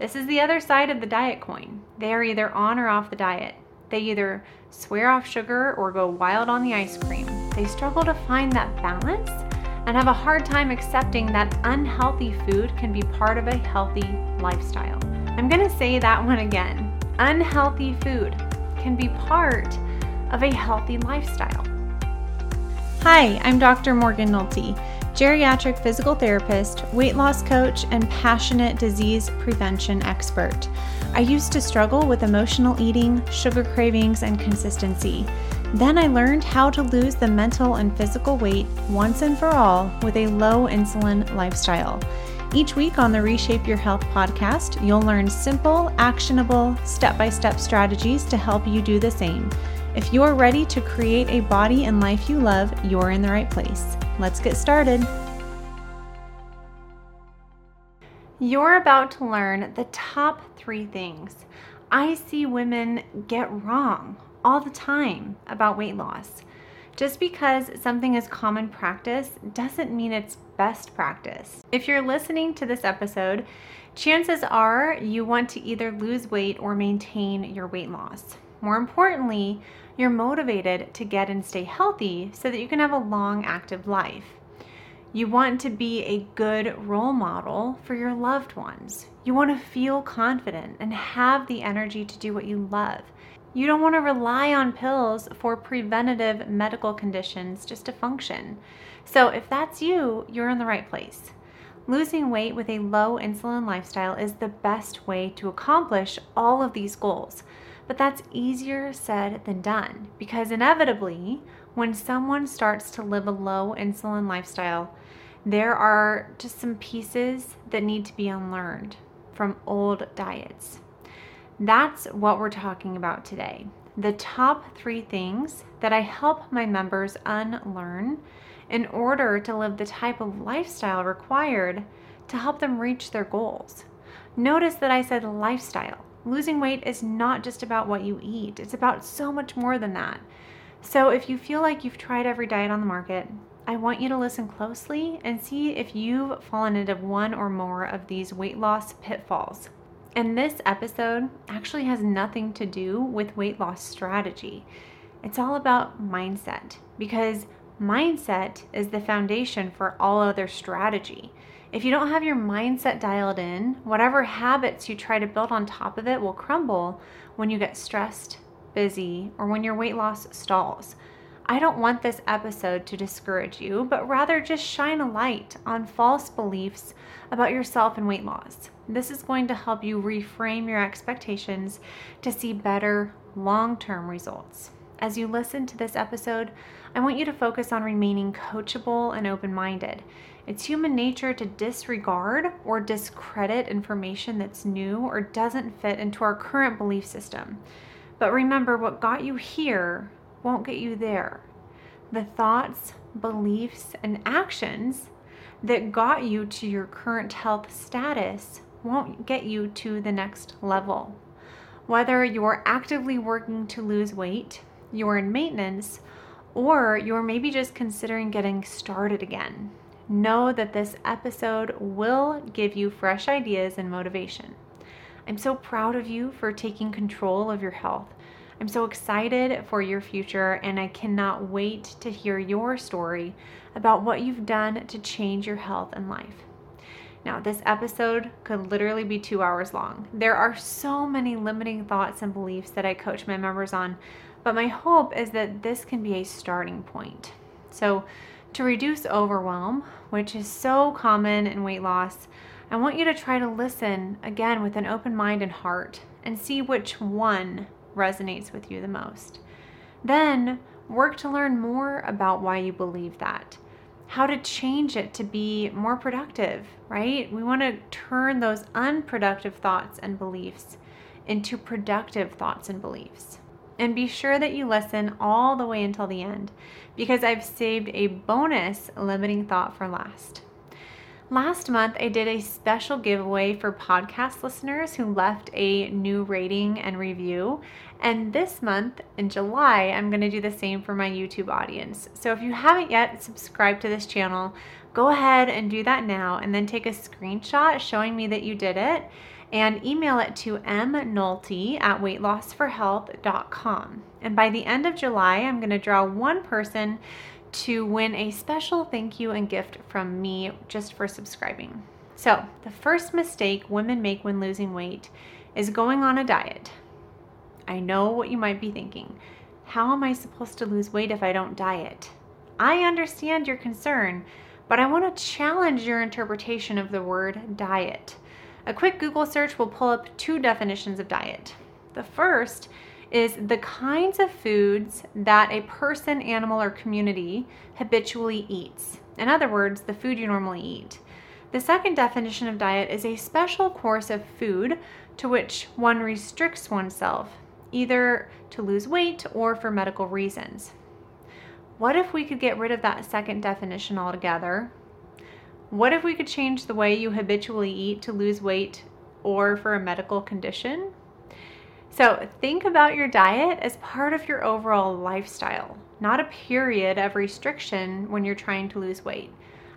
This is the other side of the diet coin. They are either on or off the diet. They either swear off sugar or go wild on the ice cream. They struggle to find that balance and have a hard time accepting that unhealthy food can be part of a healthy lifestyle. I'm gonna say that one again. Unhealthy food can be part of a healthy lifestyle. Hi, I'm Dr. Morgan Nolte, geriatric physical therapist, weight loss coach, and passionate disease prevention expert. I used to struggle with emotional eating, sugar cravings, and consistency. Then I learned how to lose the mental and physical weight once and for all with a low insulin lifestyle. Each week on the Reshape Your Health podcast, you'll learn simple, actionable, step by step strategies to help you do the same. If you're ready to create a body and life you love, you're in the right place. Let's get started. You're about to learn the top three things I see women get wrong all the time about weight loss. Just because something is common practice doesn't mean it's best practice. If you're listening to this episode, chances are you want to either lose weight or maintain your weight loss. More importantly, you're motivated to get and stay healthy so that you can have a long, active life. You want to be a good role model for your loved ones. You want to feel confident and have the energy to do what you love. You don't want to rely on pills for preventative medical conditions just to function. So, if that's you, you're in the right place. Losing weight with a low insulin lifestyle is the best way to accomplish all of these goals. But that's easier said than done because inevitably, when someone starts to live a low insulin lifestyle, there are just some pieces that need to be unlearned from old diets. That's what we're talking about today. The top three things that I help my members unlearn in order to live the type of lifestyle required to help them reach their goals. Notice that I said lifestyle. Losing weight is not just about what you eat, it's about so much more than that. So, if you feel like you've tried every diet on the market, I want you to listen closely and see if you've fallen into one or more of these weight loss pitfalls. And this episode actually has nothing to do with weight loss strategy. It's all about mindset because mindset is the foundation for all other strategy. If you don't have your mindset dialed in, whatever habits you try to build on top of it will crumble when you get stressed, busy, or when your weight loss stalls. I don't want this episode to discourage you, but rather just shine a light on false beliefs about yourself and weight loss. This is going to help you reframe your expectations to see better long term results. As you listen to this episode, I want you to focus on remaining coachable and open minded. It's human nature to disregard or discredit information that's new or doesn't fit into our current belief system. But remember, what got you here won't get you there. The thoughts, beliefs, and actions that got you to your current health status won't get you to the next level. Whether you're actively working to lose weight, you're in maintenance, or you're maybe just considering getting started again, know that this episode will give you fresh ideas and motivation. I'm so proud of you for taking control of your health I'm so excited for your future, and I cannot wait to hear your story about what you've done to change your health and life. Now, this episode could literally be two hours long. There are so many limiting thoughts and beliefs that I coach my members on, but my hope is that this can be a starting point. So, to reduce overwhelm, which is so common in weight loss, I want you to try to listen again with an open mind and heart and see which one resonates with you the most. Then work to learn more about why you believe that, how to change it to be more productive, right? We want to turn those unproductive thoughts and beliefs into productive thoughts and beliefs. And be sure that you listen all the way until the end because I've saved a bonus limiting thought for last. Last month, I did a special giveaway for podcast listeners who left a new rating and review. And this month, in July, I'm going to do the same for my YouTube audience. So if you haven't yet subscribed to this channel, go ahead and do that now and then take a screenshot showing me that you did it and email it to mnolte at weightlossforhealth.com. And by the end of July, I'm going to draw one person to win a special thank you and gift from me just for subscribing. So, the first mistake women make when losing weight is going on a diet. I know what you might be thinking. How am I supposed to lose weight if I don't diet? I understand your concern, but I want to challenge your interpretation of the word diet. A quick Google search will pull up two definitions of diet. The first is the kinds of foods that a person, animal, or community habitually eats. In other words, the food you normally eat. The second definition of diet is a special course of food to which one restricts oneself, either to lose weight or for medical reasons. What if we could get rid of that second definition altogether? What if we could change the way you habitually eat to lose weight or for a medical condition? So, think about your diet as part of your overall lifestyle, not a period of restriction when you're trying to lose weight.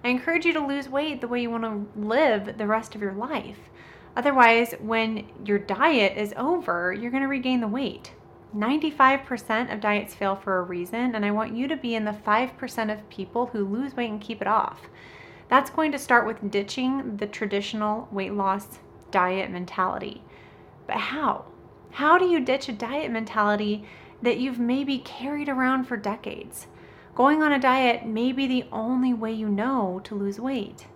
I encourage you to lose weight the way you want to live the rest of your life. Otherwise, when your diet is over, you're going to regain the weight. 95% of diets fail for a reason, and I want you to be in the 5% of people who lose weight and keep it off. That's going to start with ditching the traditional weight loss diet mentality. But how? How do you ditch a diet mentality that you've maybe carried around for decades? Going on a diet may be the only way you know to lose weight,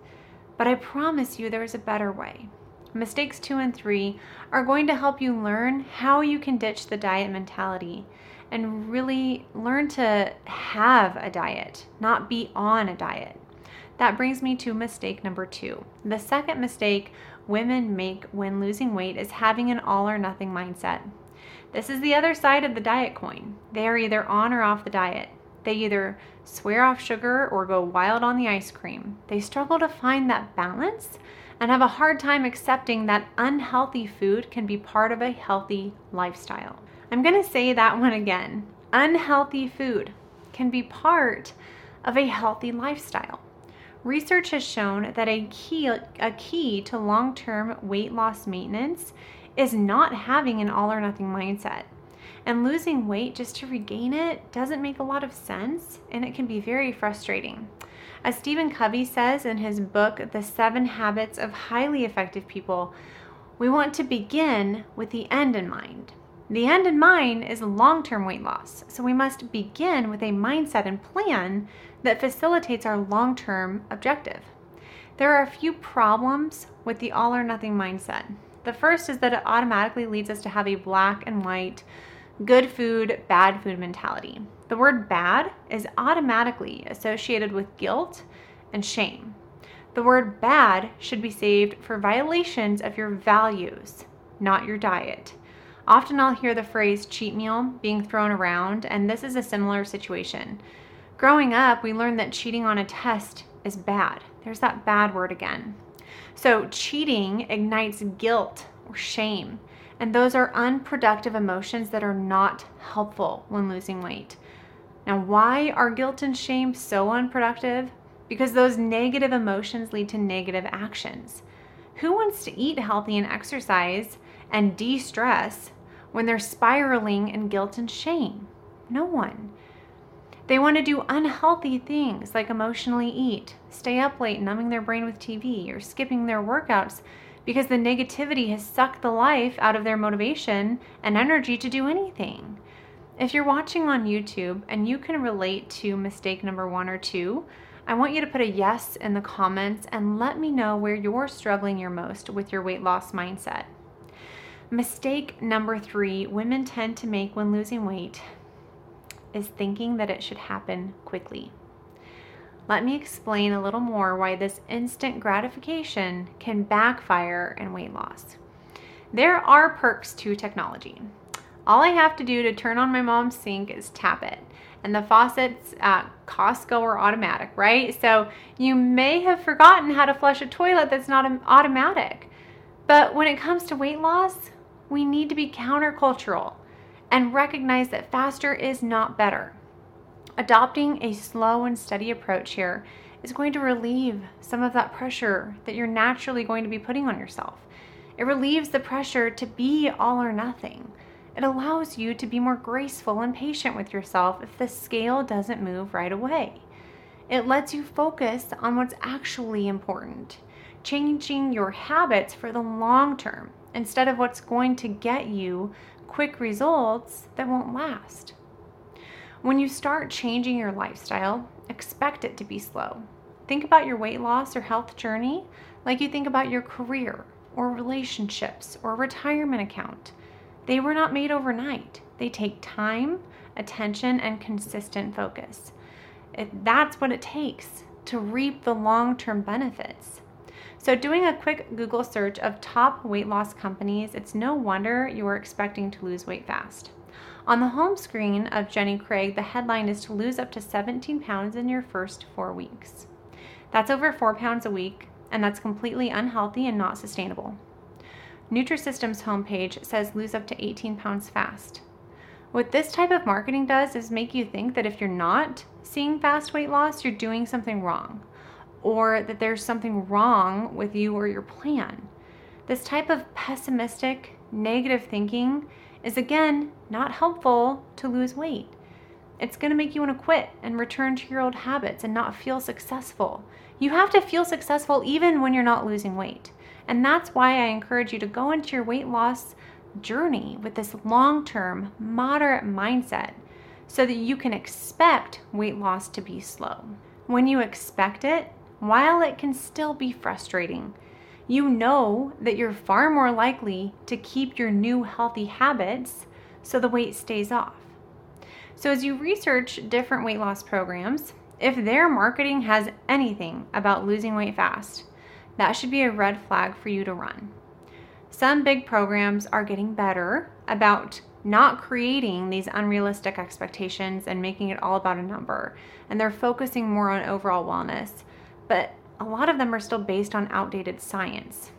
but I promise you there is a better way. Mistakes two and three are going to help you learn how you can ditch the diet mentality and really learn to have a diet, not be on a diet. That brings me to mistake number two. The second mistake women make when losing weight is having an all or nothing mindset. This is the other side of the diet coin. They are either on or off the diet. They either swear off sugar or go wild on the ice cream. They struggle to find that balance and have a hard time accepting that unhealthy food can be part of a healthy lifestyle. I'm to say that one again. Unhealthy food can be part of a healthy lifestyle. Research has shown that a key, a key to long term weight loss maintenance is not having an all or nothing mindset. And losing weight just to regain it doesn't make a lot of sense and it can be very frustrating. As Stephen Covey says in his book, The Seven Habits of Highly Effective People, we want to begin with the end in mind. The end in mind is long term weight loss, so we must begin with a mindset and plan that facilitates our long term objective. There are a few problems with the all or nothing mindset. The first is that it automatically leads us to have a black and white good food, bad food mentality. The word bad is automatically associated with guilt and shame. The word bad should be saved for violations of your values, not your diet. Often I'll hear the phrase cheat meal being thrown around, and this is a similar situation. Growing up, we learned that cheating on a test is bad. There's that bad word again. So, cheating ignites guilt or shame. And those are unproductive emotions that are not helpful when losing weight. Now, why are guilt and shame so unproductive? Because those negative emotions lead to negative actions. Who wants to eat healthy and exercise and de stress when they're spiraling in guilt and shame? No one. They want to do unhealthy things like emotionally eat, stay up late numbing their brain with TV, or skipping their workouts because the negativity has sucked the life out of their motivation and energy to do anything. If you're watching on YouTube and you can relate to mistake number one or two, I want you to put a yes in the comments and let me know where you're struggling your most with your weight loss mindset. Mistake number three women tend to make when losing weight is thinking that it should happen quickly. Let me explain a little more why this instant gratification can backfire in weight loss. There are perks to technology. All I have to do to turn on my mom's sink is tap it. And the faucets at Costco are automatic, right? So you may have forgotten how to flush a toilet that's not automatic. But when it comes to weight loss, we need to be countercultural and recognize that faster is not better. Adopting a slow and steady approach here is going to relieve some of that pressure that you're naturally going to be putting on yourself. It relieves the pressure to be all or nothing. It allows you to be more graceful and patient with yourself if the scale doesn't move right away. It lets you focus on what's actually important, changing your habits for the long term instead of what's going to get you quick results that won't last. When you start changing your lifestyle, expect it to be slow. Think about your weight loss or health journey like you think about your career or relationships or retirement account. They were not made overnight. They take time, attention, and consistent focus. It, that's what it takes to reap the long term benefits. So, doing a quick Google search of top weight loss companies, it's no wonder you are expecting to lose weight fast. On the home screen of Jenny Craig, the headline is to lose up to 17 pounds in your first four weeks. That's over four pounds a week, and that's completely unhealthy and not sustainable. Nutrisystem's homepage says lose up to 18 pounds fast. What this type of marketing does is make you think that if you're not seeing fast weight loss, you're doing something wrong, or that there's something wrong with you or your plan. This type of pessimistic, negative thinking is again not helpful to lose weight. It's going to make you want to quit and return to your old habits and not feel successful. You have to feel successful even when you're not losing weight. And that's why I encourage you to go into your weight loss journey with this long term, moderate mindset so that you can expect weight loss to be slow. When you expect it, while it can still be frustrating, you know that you're far more likely to keep your new healthy habits so the weight stays off. So, as you research different weight loss programs, if their marketing has anything about losing weight fast, that should be a red flag for you to run. Some big programs are getting better about not creating these unrealistic expectations and making it all about a number, and they're focusing more on overall wellness. But a lot of them are still based on outdated science.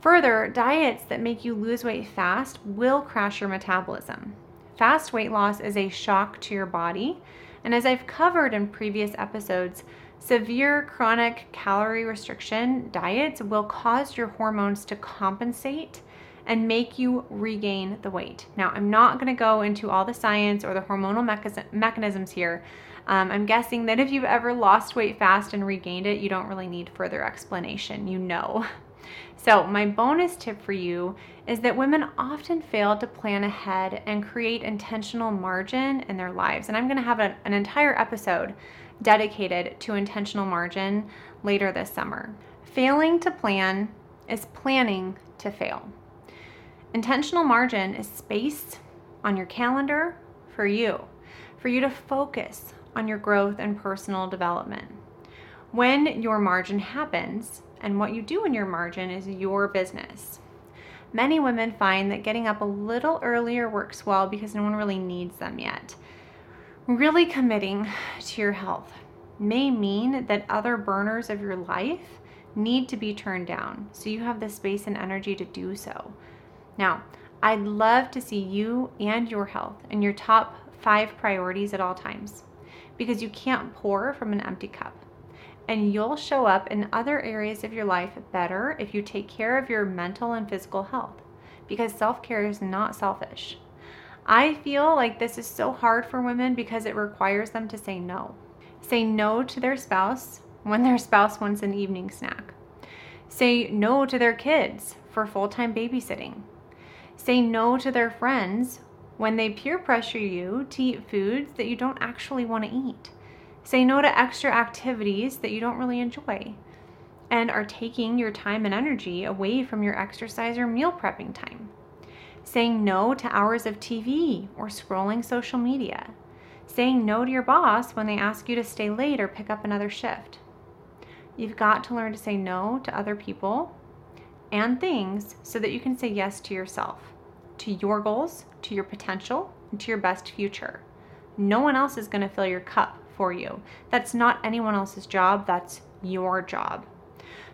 Further, diets that make you lose weight fast will crash your metabolism. Fast weight loss is a shock to your body, and as I've covered in previous episodes, Severe chronic calorie restriction diets will cause your hormones to compensate and make you regain the weight. Now, I'm not going to go into all the science or the hormonal mechanisms here. Um, I'm guessing that if you've ever lost weight fast and regained it, you don't really need further explanation. You know. So, my bonus tip for you is that women often fail to plan ahead and create intentional margin in their lives. And I'm going to have an entire episode dedicated to intentional margin later this summer. Failing to plan is planning to fail. Intentional margin is space on your calendar for you, for you to focus on your growth and personal development. When your margin happens, and what you do in your margin is your business. Many women find that getting up a little earlier works well because no one really needs them yet. Really committing to your health may mean that other burners of your life need to be turned down so you have the space and energy to do so. Now, I'd love to see you and your health in your top five priorities at all times because you can't pour from an empty cup. And you'll show up in other areas of your life better if you take care of your mental and physical health because self care is not selfish. I feel like this is so hard for women because it requires them to say no. Say no to their spouse when their spouse wants an evening snack. Say no to their kids for full time babysitting. Say no to their friends when they peer pressure you to eat foods that you don't actually want to eat. Say no to extra activities that you don't really enjoy and are taking your time and energy away from your exercise or meal prepping time saying no to hours of TV or scrolling social media, saying no to your boss when they ask you to stay late or pick up another shift. You've got to learn to say no to other people and things so that you can say yes to yourself, to your goals, to your potential, and to your best future. No one else is going to fill your cup for you. That's not anyone else's job, that's your job.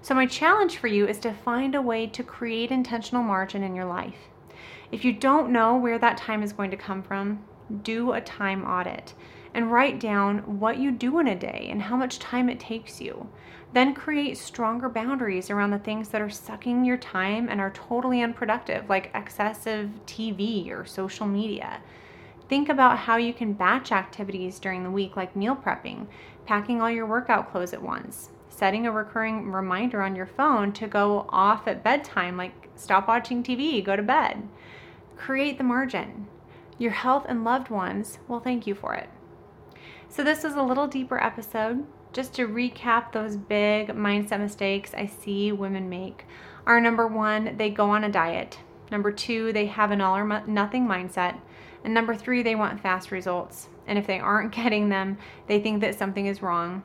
So, my challenge for you is to find a way to create intentional margin in your life. If you don't know where that time is going to come from, do a time audit and write down what you do in a day and how much time it takes you. Then create stronger boundaries around the things that are sucking your time and are totally unproductive, like excessive TV or social media. Think about how you can batch activities during the week, like meal prepping, packing all your workout clothes at once, setting a recurring reminder on your phone to go off at bedtime, like stop watching TV, go to bed. Create the margin. Your health and loved ones will thank you for it. So, this is a little deeper episode. Just to recap those big mindset mistakes I see women make are number one, they go on a diet. Number two, they have an all or nothing mindset. And number three, they want fast results. And if they aren't getting them, they think that something is wrong.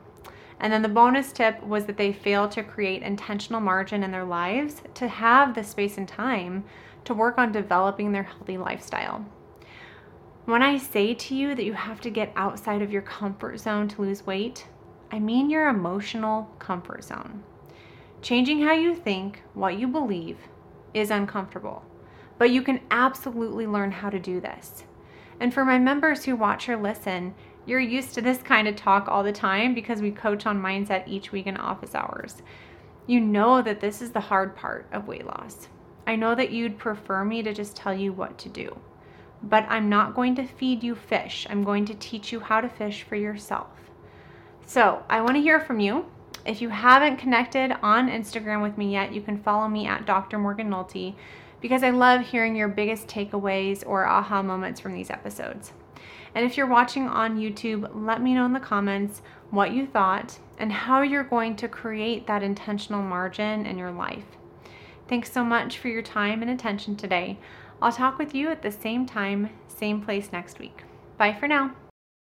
And then the bonus tip was that they fail to create intentional margin in their lives to have the space and time to work on developing their healthy lifestyle. When I say to you that you have to get outside of your comfort zone to lose weight, I mean your emotional comfort zone. Changing how you think, what you believe, is uncomfortable, but you can absolutely learn how to do this. And for my members who watch or listen, you're used to this kind of talk all the time because we coach on mindset each week in office hours. You know that this is the hard part of weight loss. I know that you'd prefer me to just tell you what to do, but I'm not going to feed you fish. I'm going to teach you how to fish for yourself. So I want to hear from you. If you haven't connected on Instagram with me yet, you can follow me at Dr. Morgan Nolte because I love hearing your biggest takeaways or aha moments from these episodes. And if you're watching on YouTube, let me know in the comments what you thought and how you're going to create that intentional margin in your life. Thanks so much for your time and attention today. I'll talk with you at the same time, same place next week. Bye for now.